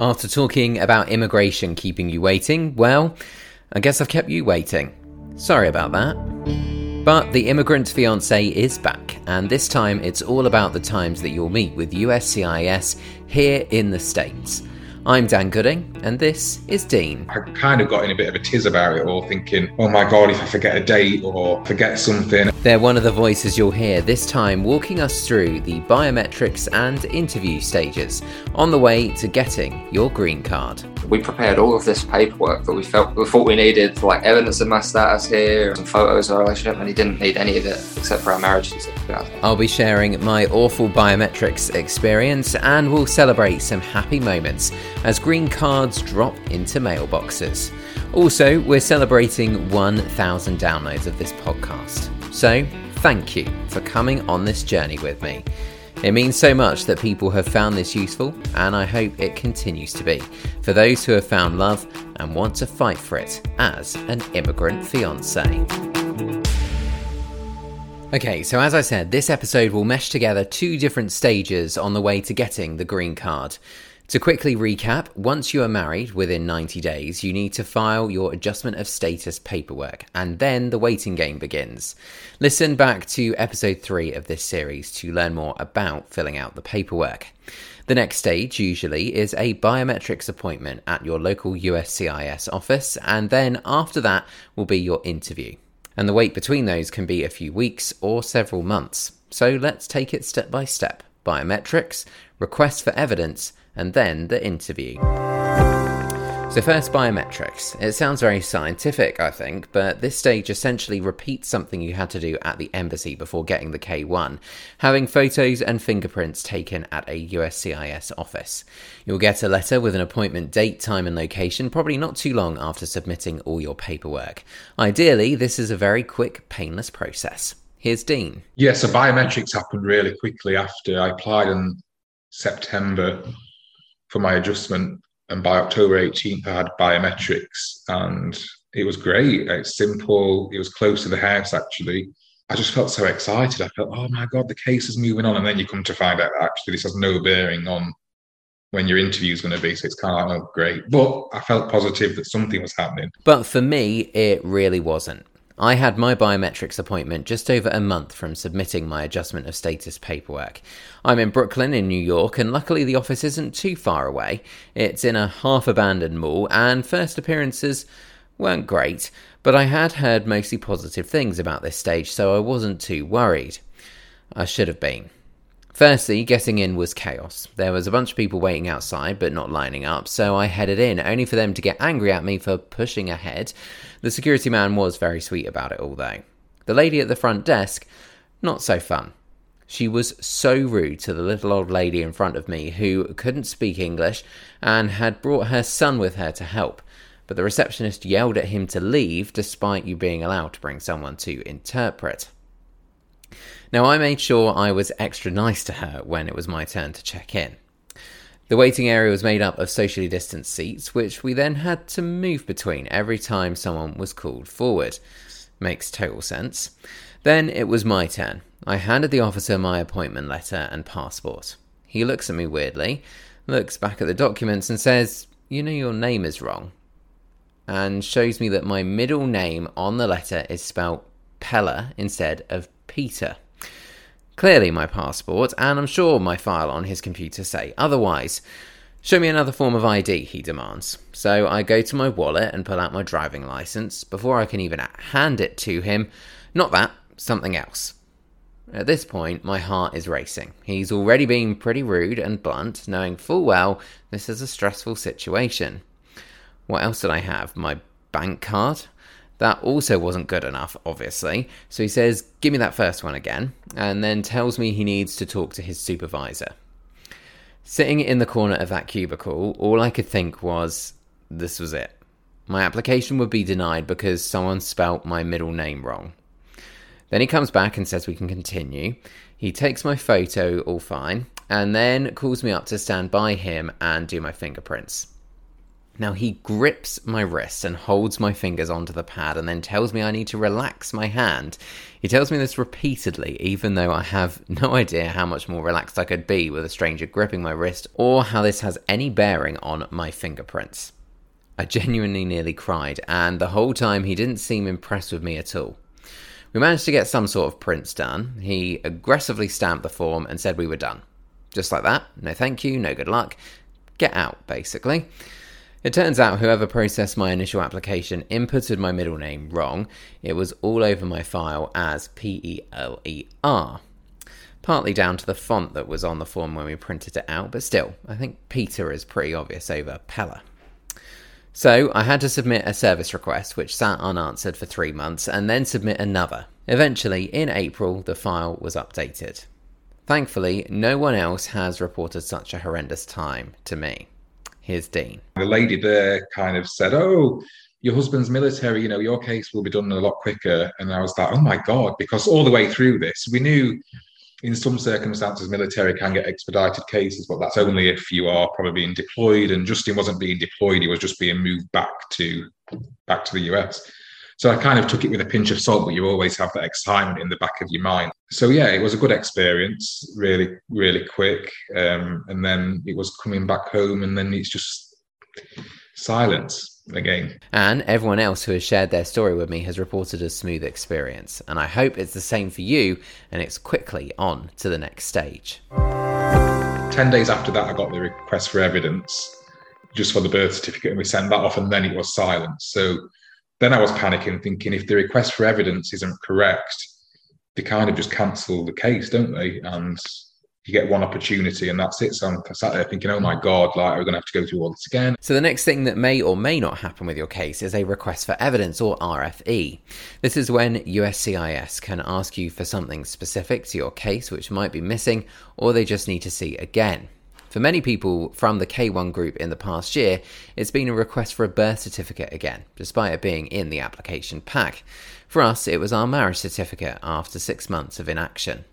After talking about immigration keeping you waiting, well, I guess I've kept you waiting. Sorry about that. But the immigrant fiance is back, and this time it's all about the times that you'll meet with USCIS here in the States. I'm Dan Gooding, and this is Dean. I kind of got in a bit of a tiz about it all, thinking, oh my god, if I forget a date or forget something. They're one of the voices you'll hear this time walking us through the biometrics and interview stages on the way to getting your green card. We prepared all of this paperwork that we felt we thought we needed, like evidence of my status here, some photos of our relationship, and he didn't need any of it except for our marriage certificate. I'll be sharing my awful biometrics experience and we'll celebrate some happy moments as green cards drop into mailboxes. Also, we're celebrating 1,000 downloads of this podcast. So, thank you for coming on this journey with me. It means so much that people have found this useful, and I hope it continues to be for those who have found love and want to fight for it as an immigrant fiance. Okay, so as I said, this episode will mesh together two different stages on the way to getting the green card. To quickly recap, once you are married within 90 days, you need to file your adjustment of status paperwork, and then the waiting game begins. Listen back to episode 3 of this series to learn more about filling out the paperwork. The next stage, usually, is a biometrics appointment at your local USCIS office, and then after that will be your interview. And the wait between those can be a few weeks or several months. So let's take it step by step biometrics, request for evidence, and then the interview. So, first, biometrics. It sounds very scientific, I think, but this stage essentially repeats something you had to do at the embassy before getting the K1, having photos and fingerprints taken at a USCIS office. You'll get a letter with an appointment date, time, and location, probably not too long after submitting all your paperwork. Ideally, this is a very quick, painless process. Here's Dean. Yeah, so biometrics happened really quickly after I applied in September for my adjustment. And by October 18th, I had biometrics and it was great. It's simple. It was close to the house, actually. I just felt so excited. I felt, oh my God, the case is moving on. And then you come to find out actually this has no bearing on when your interview is going to be. So it's kind of like, oh, great. But I felt positive that something was happening. But for me, it really wasn't. I had my biometrics appointment just over a month from submitting my adjustment of status paperwork. I'm in Brooklyn in New York, and luckily the office isn't too far away. It's in a half abandoned mall, and first appearances weren't great, but I had heard mostly positive things about this stage, so I wasn't too worried. I should have been. Firstly, getting in was chaos. There was a bunch of people waiting outside but not lining up, so I headed in, only for them to get angry at me for pushing ahead the security man was very sweet about it all, though. The lady at the front desk, not so fun. She was so rude to the little old lady in front of me who couldn't speak English and had brought her son with her to help. But the receptionist yelled at him to leave despite you being allowed to bring someone to interpret. Now, I made sure I was extra nice to her when it was my turn to check in. The waiting area was made up of socially distanced seats, which we then had to move between every time someone was called forward. Makes total sense. Then it was my turn. I handed the officer my appointment letter and passport. He looks at me weirdly, looks back at the documents, and says, You know your name is wrong. And shows me that my middle name on the letter is spelled Peler instead of Peter. Clearly, my passport, and I'm sure my file on his computer say otherwise. Show me another form of ID, he demands. So I go to my wallet and pull out my driving license before I can even hand it to him. Not that, something else. At this point, my heart is racing. He's already being pretty rude and blunt, knowing full well this is a stressful situation. What else did I have? My bank card? That also wasn't good enough, obviously. So he says, Give me that first one again, and then tells me he needs to talk to his supervisor. Sitting in the corner of that cubicle, all I could think was, This was it. My application would be denied because someone spelt my middle name wrong. Then he comes back and says we can continue. He takes my photo, all fine, and then calls me up to stand by him and do my fingerprints. Now he grips my wrist and holds my fingers onto the pad and then tells me I need to relax my hand. He tells me this repeatedly, even though I have no idea how much more relaxed I could be with a stranger gripping my wrist or how this has any bearing on my fingerprints. I genuinely nearly cried, and the whole time he didn't seem impressed with me at all. We managed to get some sort of prints done. He aggressively stamped the form and said we were done. Just like that, no thank you, no good luck. Get out, basically. It turns out whoever processed my initial application inputted my middle name wrong. It was all over my file as P E L E R. Partly down to the font that was on the form when we printed it out, but still, I think Peter is pretty obvious over Peler. So I had to submit a service request, which sat unanswered for three months, and then submit another. Eventually, in April, the file was updated. Thankfully, no one else has reported such a horrendous time to me. Here's Dean. The lady there kind of said, Oh, your husband's military, you know, your case will be done a lot quicker. And I was like, Oh my God, because all the way through this, we knew in some circumstances military can get expedited cases, but that's only if you are probably being deployed. And Justin wasn't being deployed, he was just being moved back to back to the US. So I kind of took it with a pinch of salt, but you always have that excitement in the back of your mind. So yeah, it was a good experience, really, really quick. Um, and then it was coming back home, and then it's just silence again. And everyone else who has shared their story with me has reported a smooth experience. And I hope it's the same for you, and it's quickly on to the next stage. 10 days after that, I got the request for evidence just for the birth certificate, and we sent that off, and then it was silence. So then I was panicking, thinking if the request for evidence isn't correct, they kind of just cancel the case, don't they? And you get one opportunity and that's it. So I'm sat there thinking, oh my God, like, we're going to have to go through all this again. So the next thing that may or may not happen with your case is a request for evidence or RFE. This is when USCIS can ask you for something specific to your case which might be missing or they just need to see again. For many people from the K1 group in the past year, it's been a request for a birth certificate again, despite it being in the application pack. For us, it was our marriage certificate after six months of inaction.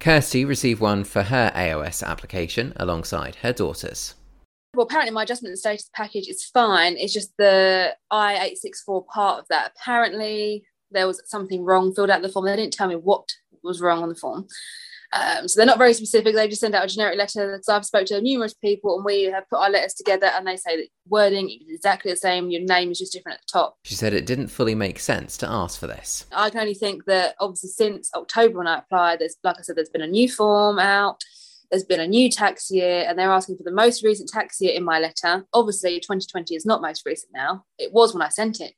Kirsty received one for her AOS application alongside her daughters. Well, apparently my adjustment status package is fine. It's just the I-864 part of that. Apparently there was something wrong filled out the form. They didn't tell me what was wrong on the form. Um, so they're not very specific. They just send out a generic letter. Because I've spoke to numerous people, and we have put our letters together, and they say that wording is exactly the same. Your name is just different at the top. She said it didn't fully make sense to ask for this. I can only think that obviously since October when I applied, there's like I said, there's been a new form out. There's been a new tax year, and they're asking for the most recent tax year in my letter. Obviously, 2020 is not most recent now. It was when I sent it,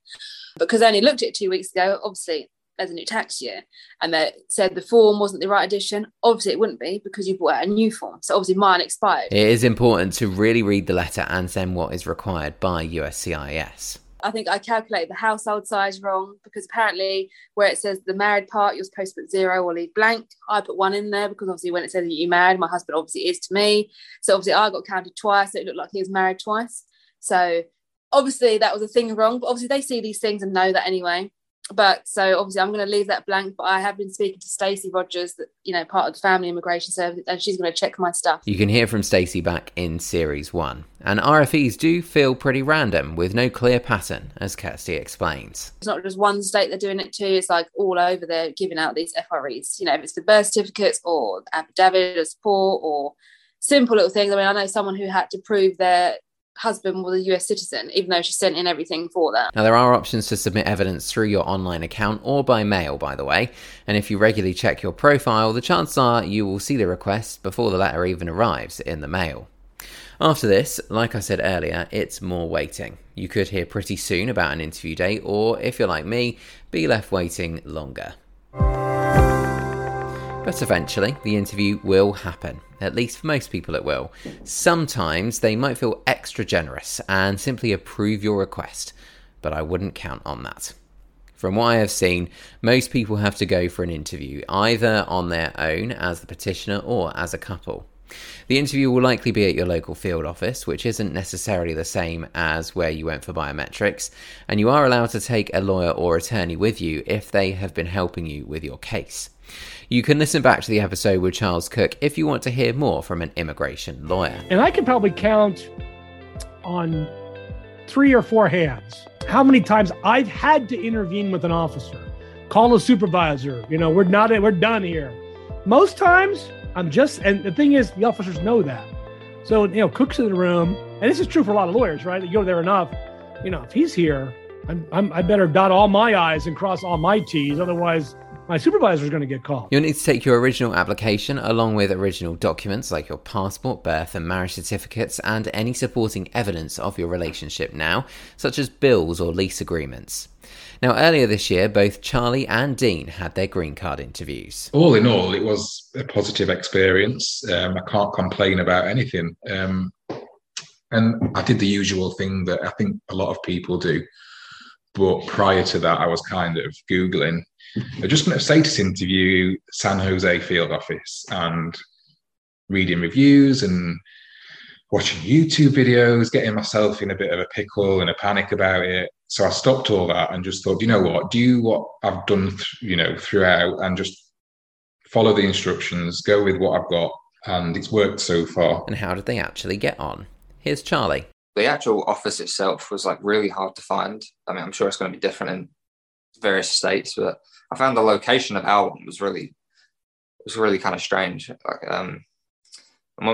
because I only looked at it two weeks ago. Obviously, as a new tax year and they said the form wasn't the right edition obviously it wouldn't be because you bought out a new form so obviously mine expired It is important to really read the letter and send what is required by USCIS. I think I calculated the household size wrong because apparently where it says the married part, you're supposed to put zero or leave blank. I put one in there because obviously when it says that you married, my husband obviously is to me. So obviously I got counted twice. So it looked like he was married twice. So obviously that was a thing wrong. But obviously they see these things and know that anyway but so obviously I'm going to leave that blank. But I have been speaking to Stacey Rogers, that you know, part of the Family Immigration Service, and she's going to check my stuff. You can hear from Stacey back in series one, and RFEs do feel pretty random with no clear pattern, as Kirsty explains. It's not just one state they're doing it to; it's like all over. They're giving out these FREs. You know, if it's the birth certificates or affidavit of support or simple little things. I mean, I know someone who had to prove their husband was a US citizen, even though she sent in everything for that. Now, there are options to submit evidence through your online account or by mail, by the way, and if you regularly check your profile, the chances are you will see the request before the letter even arrives in the mail. After this, like I said earlier, it's more waiting. You could hear pretty soon about an interview date, or if you're like me, be left waiting longer. But eventually, the interview will happen. At least for most people, it will. Sometimes they might feel extra generous and simply approve your request, but I wouldn't count on that. From what I have seen, most people have to go for an interview, either on their own as the petitioner or as a couple. The interview will likely be at your local field office, which isn't necessarily the same as where you went for biometrics, and you are allowed to take a lawyer or attorney with you if they have been helping you with your case. You can listen back to the episode with Charles Cook if you want to hear more from an immigration lawyer. And I can probably count on three or four hands how many times I've had to intervene with an officer, call a supervisor, you know, we're not, we're done here. Most times I'm just, and the thing is, the officers know that. So, you know, Cook's in the room, and this is true for a lot of lawyers, right? You go there enough, you know, if he's here, I'm, I'm, I better dot all my I's and cross all my T's. Otherwise, my supervisor is going to get called. You'll need to take your original application along with original documents like your passport, birth, and marriage certificates, and any supporting evidence of your relationship now, such as bills or lease agreements. Now, earlier this year, both Charlie and Dean had their green card interviews. All in all, it was a positive experience. Um, I can't complain about anything. Um, and I did the usual thing that I think a lot of people do. But prior to that, I was kind of Googling adjustment of status interview, San Jose field office, and reading reviews and watching YouTube videos, getting myself in a bit of a pickle and a panic about it. So I stopped all that and just thought, you know what, do what I've done, th- you know, throughout and just follow the instructions, go with what I've got. And it's worked so far. And how did they actually get on? Here's Charlie the actual office itself was like really hard to find. I mean, I'm sure it's going to be different in various states, but I found the location of our one was really was really kind of strange. Like, um,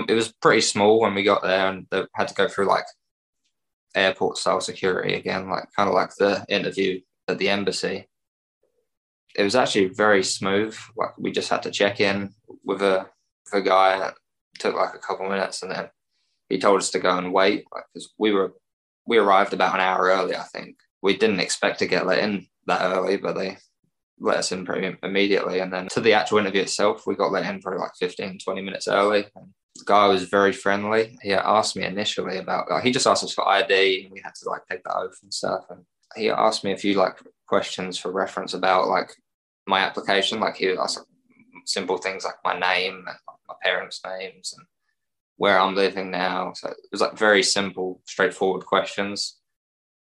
it was pretty small when we got there, and they had to go through like airport style security again, like kind of like the interview at the embassy. It was actually very smooth. Like we just had to check in with a with a guy. It took like a couple minutes, and then he told us to go and wait because we were we arrived about an hour early. I think we didn't expect to get let in that early, but they let us in pretty immediately. And then to the actual interview itself, we got let in for like 15, 20 minutes early. And the guy was very friendly. He asked me initially about, like, he just asked us for ID and we had to like take the oath and stuff. And he asked me a few like questions for reference about like my application. Like he asked like, simple things like my name and my parents' names and where I'm living now. So it was like very simple, straightforward questions.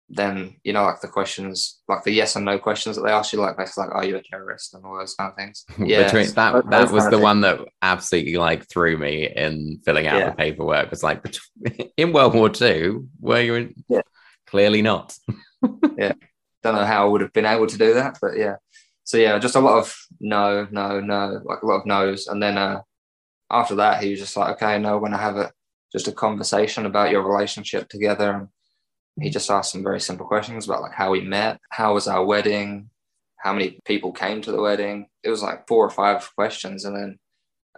Then, you know, like the questions, like the yes and no questions that they ask you, like basically like, are you a terrorist and all those kind of things. Yeah. Between, that that was the one that absolutely like threw me in filling out yeah. the paperwork. It was like in World War II, were you in? Yeah. Clearly not. yeah. Don't know how I would have been able to do that, but yeah. So yeah, just a lot of no, no, no, like a lot of no's. And then uh after that, he was just like, okay, no, we're going to have a just a conversation about your relationship together. And he just asked some very simple questions about like how we met, how was our wedding, how many people came to the wedding. It was like four or five questions, and then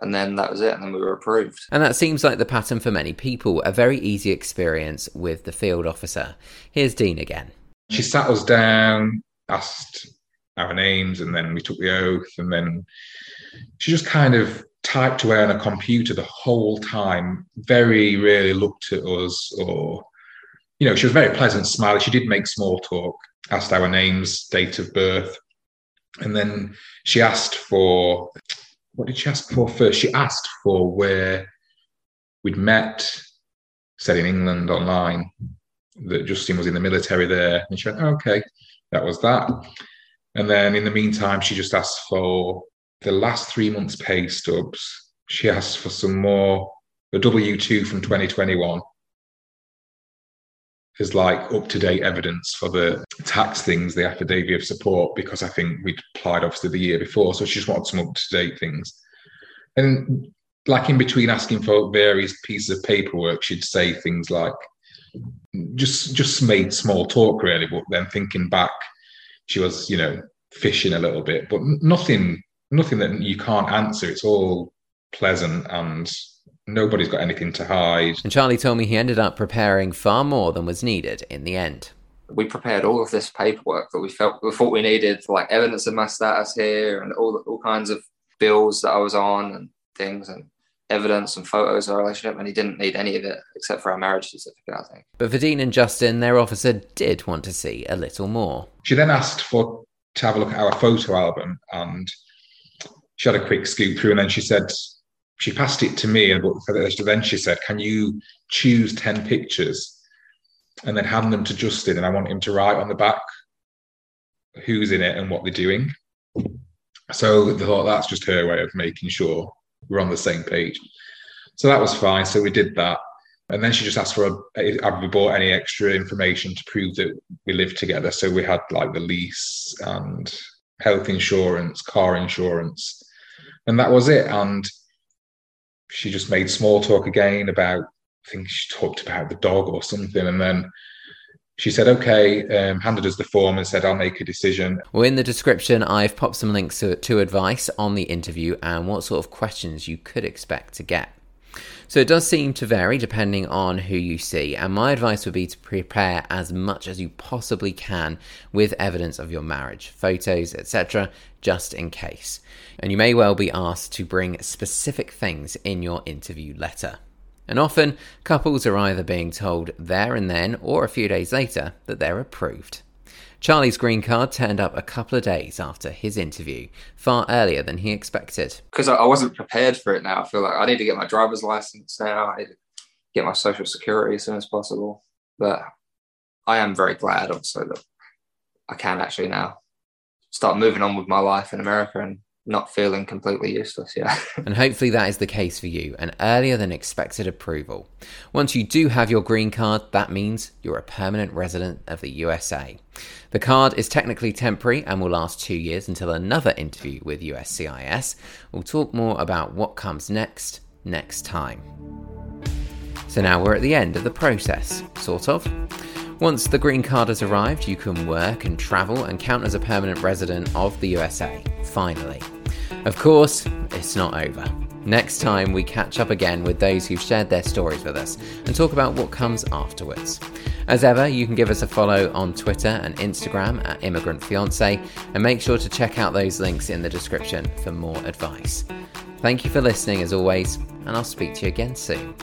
and then that was it, and then we were approved. And that seems like the pattern for many people. A very easy experience with the field officer. Here's Dean again. She sat us down, asked our names, and then we took the oath, and then she just kind of typed away on a computer the whole time, very rarely looked at us or, you know, she was very pleasant, smiley. She did make small talk, asked our names, date of birth. And then she asked for, what did she ask for first? She asked for where we'd met, said in England online that Justin was in the military there. And she went, oh, okay, that was that. And then in the meantime, she just asked for the last three months' pay stubs. She asked for some more, the W 2 from 2021 is like up to date evidence for the tax things, the affidavit of support, because I think we'd applied obviously the year before. So she just wanted some up to date things. And like in between asking for various pieces of paperwork, she'd say things like, just just made small talk really, but then thinking back, she was, you know, fishing a little bit, but nothing nothing that you can't answer. It's all pleasant and nobody's got anything to hide. And Charlie told me he ended up preparing far more than was needed in the end. We prepared all of this paperwork that we felt we thought we needed, for like evidence of my status here and all all kinds of bills that I was on and things and evidence and photos of our relationship, and he didn't need any of it except for our marriage certificate, I think. But for Dean and Justin, their officer did want to see a little more. She then asked for to have a look at our photo album, and she had a quick scoop through and then she said she passed it to me and then she said can you choose 10 pictures and then hand them to justin and i want him to write on the back who's in it and what they're doing so they thought that's just her way of making sure we're on the same page so that was fine so we did that And then she just asked for a, have we bought any extra information to prove that we live together? So we had like the lease and health insurance, car insurance, and that was it. And she just made small talk again about, I think she talked about the dog or something. And then she said, okay, um, handed us the form and said, I'll make a decision. Well, in the description, I've popped some links to, to advice on the interview and what sort of questions you could expect to get. So it does seem to vary depending on who you see, and my advice would be to prepare as much as you possibly can with evidence of your marriage, photos, etc., just in case. And you may well be asked to bring specific things in your interview letter. And often, couples are either being told there and then or a few days later that they're approved. Charlie's green card turned up a couple of days after his interview, far earlier than he expected. Because I wasn't prepared for it now. I feel like I need to get my driver's license now. I need to get my social security as soon as possible. But I am very glad, also, that I can actually now start moving on with my life in America and not feeling completely useless. Yeah. and hopefully that is the case for you an earlier than expected approval. Once you do have your green card, that means you're a permanent resident of the USA. The card is technically temporary and will last two years until another interview with USCIS. We'll talk more about what comes next next time. So now we're at the end of the process, sort of. Once the green card has arrived, you can work and travel and count as a permanent resident of the USA, finally. Of course, it's not over. Next time, we catch up again with those who've shared their stories with us and talk about what comes afterwards. As ever, you can give us a follow on Twitter and Instagram at Immigrant Fiance, and make sure to check out those links in the description for more advice. Thank you for listening as always, and I'll speak to you again soon.